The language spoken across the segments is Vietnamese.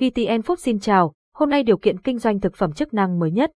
VTN Food xin chào, hôm nay điều kiện kinh doanh thực phẩm chức năng mới nhất.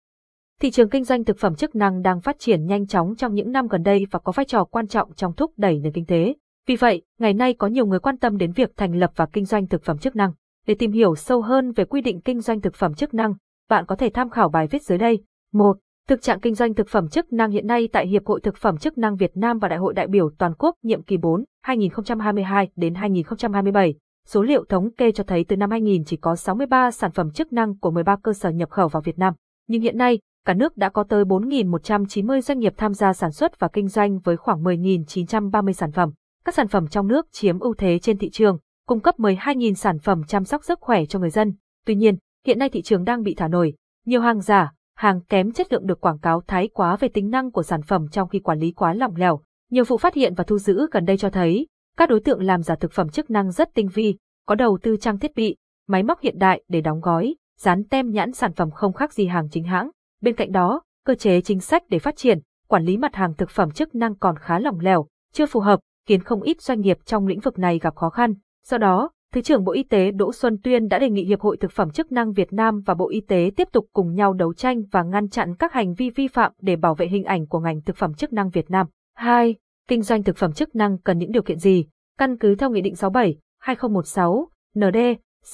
Thị trường kinh doanh thực phẩm chức năng đang phát triển nhanh chóng trong những năm gần đây và có vai trò quan trọng trong thúc đẩy nền kinh tế. Vì vậy, ngày nay có nhiều người quan tâm đến việc thành lập và kinh doanh thực phẩm chức năng. Để tìm hiểu sâu hơn về quy định kinh doanh thực phẩm chức năng, bạn có thể tham khảo bài viết dưới đây. 1. Thực trạng kinh doanh thực phẩm chức năng hiện nay tại Hiệp hội Thực phẩm chức năng Việt Nam và Đại hội đại biểu toàn quốc nhiệm kỳ 4, 2022 đến 2027. Số liệu thống kê cho thấy từ năm 2000 chỉ có 63 sản phẩm chức năng của 13 cơ sở nhập khẩu vào Việt Nam. Nhưng hiện nay, cả nước đã có tới 4.190 doanh nghiệp tham gia sản xuất và kinh doanh với khoảng 10.930 sản phẩm. Các sản phẩm trong nước chiếm ưu thế trên thị trường, cung cấp 12.000 sản phẩm chăm sóc sức khỏe cho người dân. Tuy nhiên, hiện nay thị trường đang bị thả nổi. Nhiều hàng giả, hàng kém chất lượng được quảng cáo thái quá về tính năng của sản phẩm trong khi quản lý quá lỏng lẻo. Nhiều vụ phát hiện và thu giữ gần đây cho thấy, các đối tượng làm giả thực phẩm chức năng rất tinh vi, có đầu tư trang thiết bị, máy móc hiện đại để đóng gói, dán tem nhãn sản phẩm không khác gì hàng chính hãng. Bên cạnh đó, cơ chế chính sách để phát triển, quản lý mặt hàng thực phẩm chức năng còn khá lỏng lẻo, chưa phù hợp, khiến không ít doanh nghiệp trong lĩnh vực này gặp khó khăn. Do đó, Thứ trưởng Bộ Y tế Đỗ Xuân Tuyên đã đề nghị Hiệp hội Thực phẩm chức năng Việt Nam và Bộ Y tế tiếp tục cùng nhau đấu tranh và ngăn chặn các hành vi vi phạm để bảo vệ hình ảnh của ngành thực phẩm chức năng Việt Nam. 2. Kinh doanh thực phẩm chức năng cần những điều kiện gì? Căn cứ theo Nghị định 67, 2016, ND,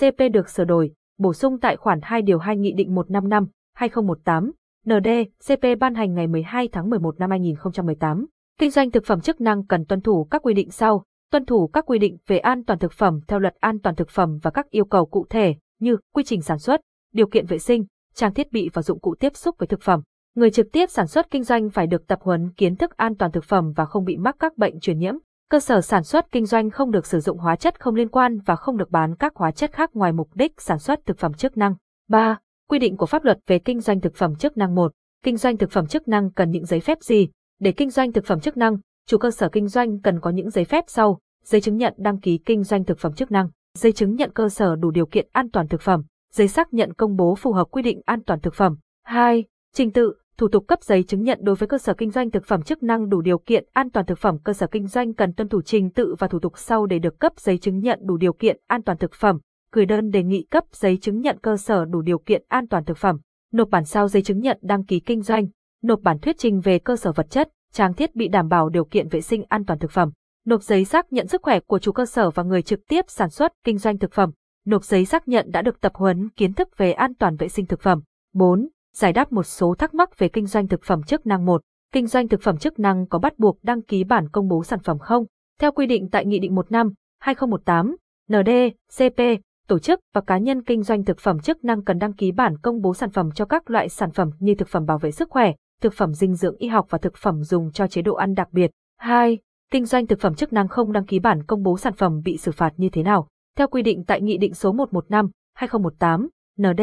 CP được sửa đổi, bổ sung tại khoản 2 điều 2 Nghị định 155, 2018, ND, CP ban hành ngày 12 tháng 11 năm 2018. Kinh doanh thực phẩm chức năng cần tuân thủ các quy định sau, tuân thủ các quy định về an toàn thực phẩm theo luật an toàn thực phẩm và các yêu cầu cụ thể như quy trình sản xuất, điều kiện vệ sinh, trang thiết bị và dụng cụ tiếp xúc với thực phẩm. Người trực tiếp sản xuất kinh doanh phải được tập huấn kiến thức an toàn thực phẩm và không bị mắc các bệnh truyền nhiễm. Cơ sở sản xuất kinh doanh không được sử dụng hóa chất không liên quan và không được bán các hóa chất khác ngoài mục đích sản xuất thực phẩm chức năng. 3. Quy định của pháp luật về kinh doanh thực phẩm chức năng 1. Kinh doanh thực phẩm chức năng cần những giấy phép gì? Để kinh doanh thực phẩm chức năng, chủ cơ sở kinh doanh cần có những giấy phép sau, giấy chứng nhận đăng ký kinh doanh thực phẩm chức năng, giấy chứng nhận cơ sở đủ điều kiện an toàn thực phẩm, giấy xác nhận công bố phù hợp quy định an toàn thực phẩm. 2. Trình tự, thủ tục cấp giấy chứng nhận đối với cơ sở kinh doanh thực phẩm chức năng đủ điều kiện an toàn thực phẩm. Cơ sở kinh doanh cần tuân thủ trình tự và thủ tục sau để được cấp giấy chứng nhận đủ điều kiện an toàn thực phẩm, gửi đơn đề nghị cấp giấy chứng nhận cơ sở đủ điều kiện an toàn thực phẩm, nộp bản sao giấy chứng nhận đăng ký kinh doanh, nộp bản thuyết trình về cơ sở vật chất, trang thiết bị đảm bảo điều kiện vệ sinh an toàn thực phẩm, nộp giấy xác nhận sức khỏe của chủ cơ sở và người trực tiếp sản xuất kinh doanh thực phẩm, nộp giấy xác nhận đã được tập huấn kiến thức về an toàn vệ sinh thực phẩm. 4. Giải đáp một số thắc mắc về kinh doanh thực phẩm chức năng 1. Kinh doanh thực phẩm chức năng có bắt buộc đăng ký bản công bố sản phẩm không? Theo quy định tại Nghị định 15, 2018, ND, CP, tổ chức và cá nhân kinh doanh thực phẩm chức năng cần đăng ký bản công bố sản phẩm cho các loại sản phẩm như thực phẩm bảo vệ sức khỏe, thực phẩm dinh dưỡng y học và thực phẩm dùng cho chế độ ăn đặc biệt. 2. Kinh doanh thực phẩm chức năng không đăng ký bản công bố sản phẩm bị xử phạt như thế nào? Theo quy định tại Nghị định số 115, 2018, ND,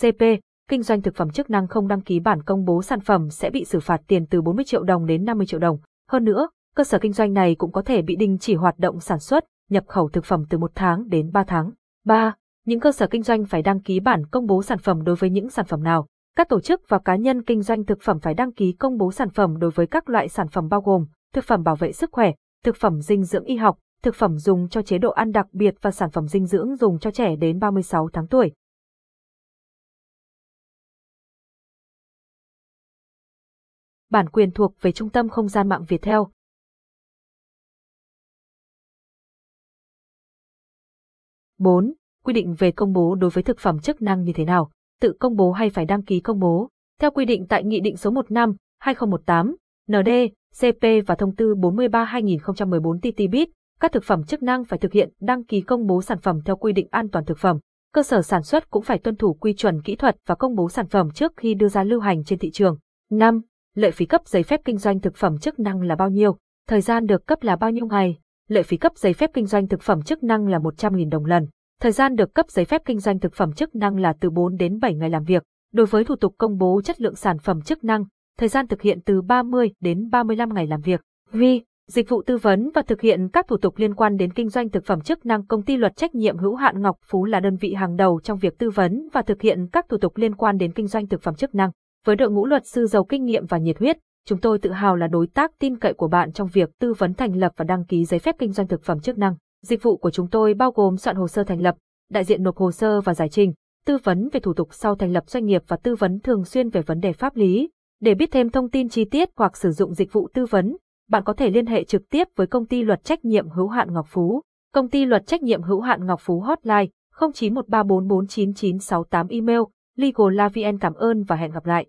CP, kinh doanh thực phẩm chức năng không đăng ký bản công bố sản phẩm sẽ bị xử phạt tiền từ 40 triệu đồng đến 50 triệu đồng. Hơn nữa, cơ sở kinh doanh này cũng có thể bị đình chỉ hoạt động sản xuất, nhập khẩu thực phẩm từ 1 tháng đến 3 tháng. 3. Những cơ sở kinh doanh phải đăng ký bản công bố sản phẩm đối với những sản phẩm nào? Các tổ chức và cá nhân kinh doanh thực phẩm phải đăng ký công bố sản phẩm đối với các loại sản phẩm bao gồm thực phẩm bảo vệ sức khỏe, thực phẩm dinh dưỡng y học, thực phẩm dùng cho chế độ ăn đặc biệt và sản phẩm dinh dưỡng dùng cho trẻ đến 36 tháng tuổi. Bản quyền thuộc về Trung tâm Không gian mạng Việt Theo. Bốn, Quy định về công bố đối với thực phẩm chức năng như thế nào? Tự công bố hay phải đăng ký công bố? Theo quy định tại Nghị định số 15, 2018, ND, CP và Thông tư 43-2014 TTBIT, các thực phẩm chức năng phải thực hiện đăng ký công bố sản phẩm theo quy định an toàn thực phẩm. Cơ sở sản xuất cũng phải tuân thủ quy chuẩn kỹ thuật và công bố sản phẩm trước khi đưa ra lưu hành trên thị trường. 5. Lệ phí cấp giấy phép kinh doanh thực phẩm chức năng là bao nhiêu? Thời gian được cấp là bao nhiêu ngày? Lệ phí cấp giấy phép kinh doanh thực phẩm chức năng là 100.000 đồng lần. Thời gian được cấp giấy phép kinh doanh thực phẩm chức năng là từ 4 đến 7 ngày làm việc. Đối với thủ tục công bố chất lượng sản phẩm chức năng, thời gian thực hiện từ 30 đến 35 ngày làm việc. Vi, dịch vụ tư vấn và thực hiện các thủ tục liên quan đến kinh doanh thực phẩm chức năng công ty luật trách nhiệm hữu hạn Ngọc Phú là đơn vị hàng đầu trong việc tư vấn và thực hiện các thủ tục liên quan đến kinh doanh thực phẩm chức năng. Với đội ngũ luật sư giàu kinh nghiệm và nhiệt huyết, chúng tôi tự hào là đối tác tin cậy của bạn trong việc tư vấn thành lập và đăng ký giấy phép kinh doanh thực phẩm chức năng. Dịch vụ của chúng tôi bao gồm soạn hồ sơ thành lập, đại diện nộp hồ sơ và giải trình, tư vấn về thủ tục sau thành lập doanh nghiệp và tư vấn thường xuyên về vấn đề pháp lý. Để biết thêm thông tin chi tiết hoặc sử dụng dịch vụ tư vấn, bạn có thể liên hệ trực tiếp với công ty luật trách nhiệm hữu hạn Ngọc Phú. Công ty luật trách nhiệm hữu hạn Ngọc Phú hotline 0913449968 email legalavn cảm ơn và hẹn gặp lại.